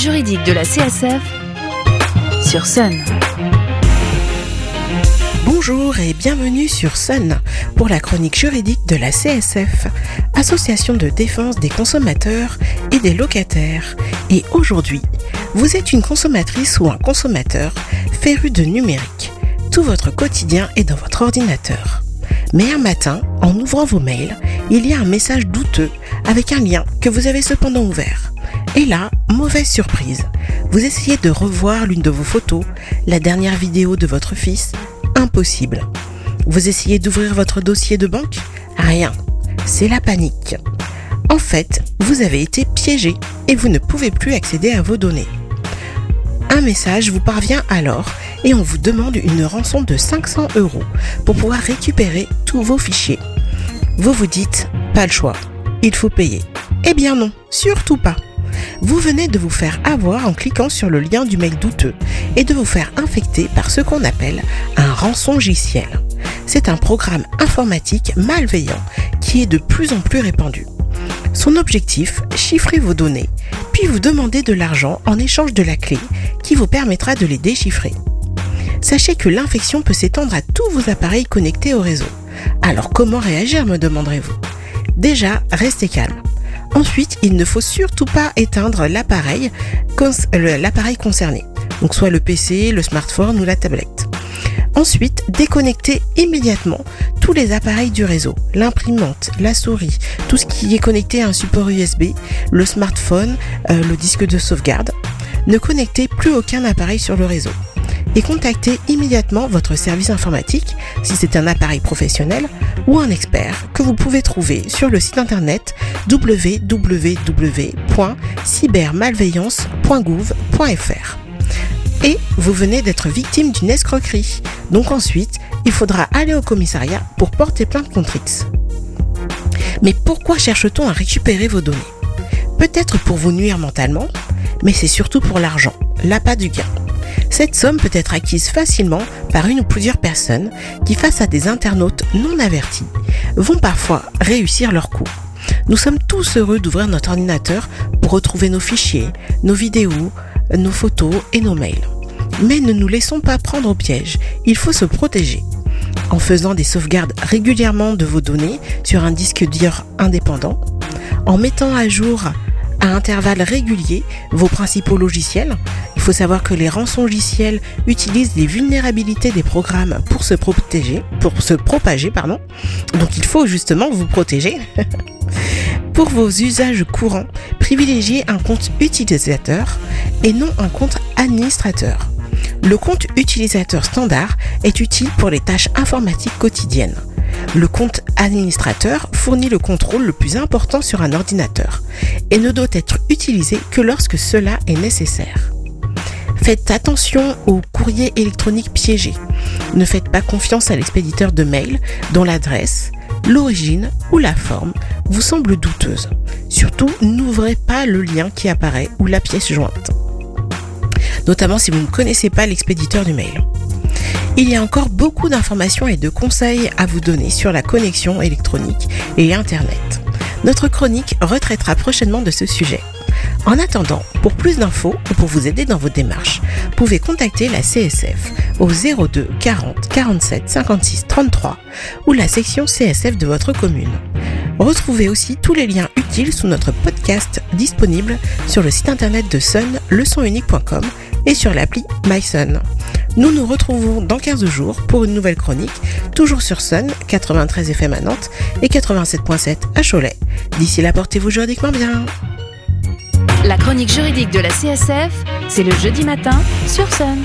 juridique de la CSF sur Sun. Bonjour et bienvenue sur Sun pour la chronique juridique de la CSF, Association de défense des consommateurs et des locataires. Et aujourd'hui, vous êtes une consommatrice ou un consommateur féru de numérique. Tout votre quotidien est dans votre ordinateur. Mais un matin, en ouvrant vos mails, il y a un message douteux avec un lien que vous avez cependant ouvert. Et là, mauvaise surprise. Vous essayez de revoir l'une de vos photos, la dernière vidéo de votre fils. Impossible. Vous essayez d'ouvrir votre dossier de banque Rien. C'est la panique. En fait, vous avez été piégé et vous ne pouvez plus accéder à vos données. Un message vous parvient alors et on vous demande une rançon de 500 euros pour pouvoir récupérer tous vos fichiers. Vous vous dites, pas le choix, il faut payer. Eh bien non, surtout pas. Vous venez de vous faire avoir en cliquant sur le lien du mail douteux et de vous faire infecter par ce qu'on appelle un rançongiciel. C'est un programme informatique malveillant qui est de plus en plus répandu. Son objectif, chiffrer vos données, puis vous demander de l'argent en échange de la clé qui vous permettra de les déchiffrer. Sachez que l'infection peut s'étendre à tous vos appareils connectés au réseau. Alors comment réagir, me demanderez-vous? Déjà, restez calme. Ensuite, il ne faut surtout pas éteindre l'appareil concerné, donc soit le PC, le smartphone ou la tablette. Ensuite, déconnectez immédiatement tous les appareils du réseau, l'imprimante, la souris, tout ce qui est connecté à un support USB, le smartphone, euh, le disque de sauvegarde. Ne connectez plus aucun appareil sur le réseau et contactez immédiatement votre service informatique si c'est un appareil professionnel ou un expert que vous pouvez trouver sur le site internet www.cybermalveillance.gouv.fr. Et vous venez d'être victime d'une escroquerie. Donc ensuite, il faudra aller au commissariat pour porter plainte contre X. Mais pourquoi cherche-t-on à récupérer vos données? Peut-être pour vous nuire mentalement, mais c'est surtout pour l'argent, l'appât du gain. Cette somme peut être acquise facilement par une ou plusieurs personnes qui, face à des internautes non avertis, vont parfois réussir leur coup. Nous sommes tous heureux d'ouvrir notre ordinateur pour retrouver nos fichiers, nos vidéos, nos photos et nos mails. Mais ne nous laissons pas prendre au piège, il faut se protéger. En faisant des sauvegardes régulièrement de vos données sur un disque dur indépendant, en mettant à jour à intervalles réguliers vos principaux logiciels. Il faut savoir que les rançongiciels utilisent les vulnérabilités des programmes pour se protéger, pour se propager, pardon. Donc il faut justement vous protéger. pour vos usages courants, privilégiez un compte utilisateur et non un compte administrateur. Le compte utilisateur standard est utile pour les tâches informatiques quotidiennes. Le compte administrateur fournit le contrôle le plus important sur un ordinateur et ne doit être utilisé que lorsque cela est nécessaire. Faites attention aux courriers électroniques piégés. Ne faites pas confiance à l'expéditeur de mail dont l'adresse, l'origine ou la forme vous semble douteuse. Surtout, n'ouvrez pas le lien qui apparaît ou la pièce jointe. Notamment si vous ne connaissez pas l'expéditeur du mail. Il y a encore beaucoup d'informations et de conseils à vous donner sur la connexion électronique et Internet. Notre chronique retraitera prochainement de ce sujet. En attendant, pour plus d'infos ou pour vous aider dans vos démarches, pouvez contacter la CSF au 02 40 47 56 33 ou la section CSF de votre commune. Retrouvez aussi tous les liens utiles sous notre podcast disponible sur le site internet de Sun, leçonunique.com et sur l'appli MySun. Nous nous retrouvons dans 15 jours pour une nouvelle chronique, toujours sur Sun, 93 FM Nantes et 87.7 à Cholet. D'ici là, portez-vous juridiquement bien. La chronique juridique de la CSF, c'est le jeudi matin sur Sun.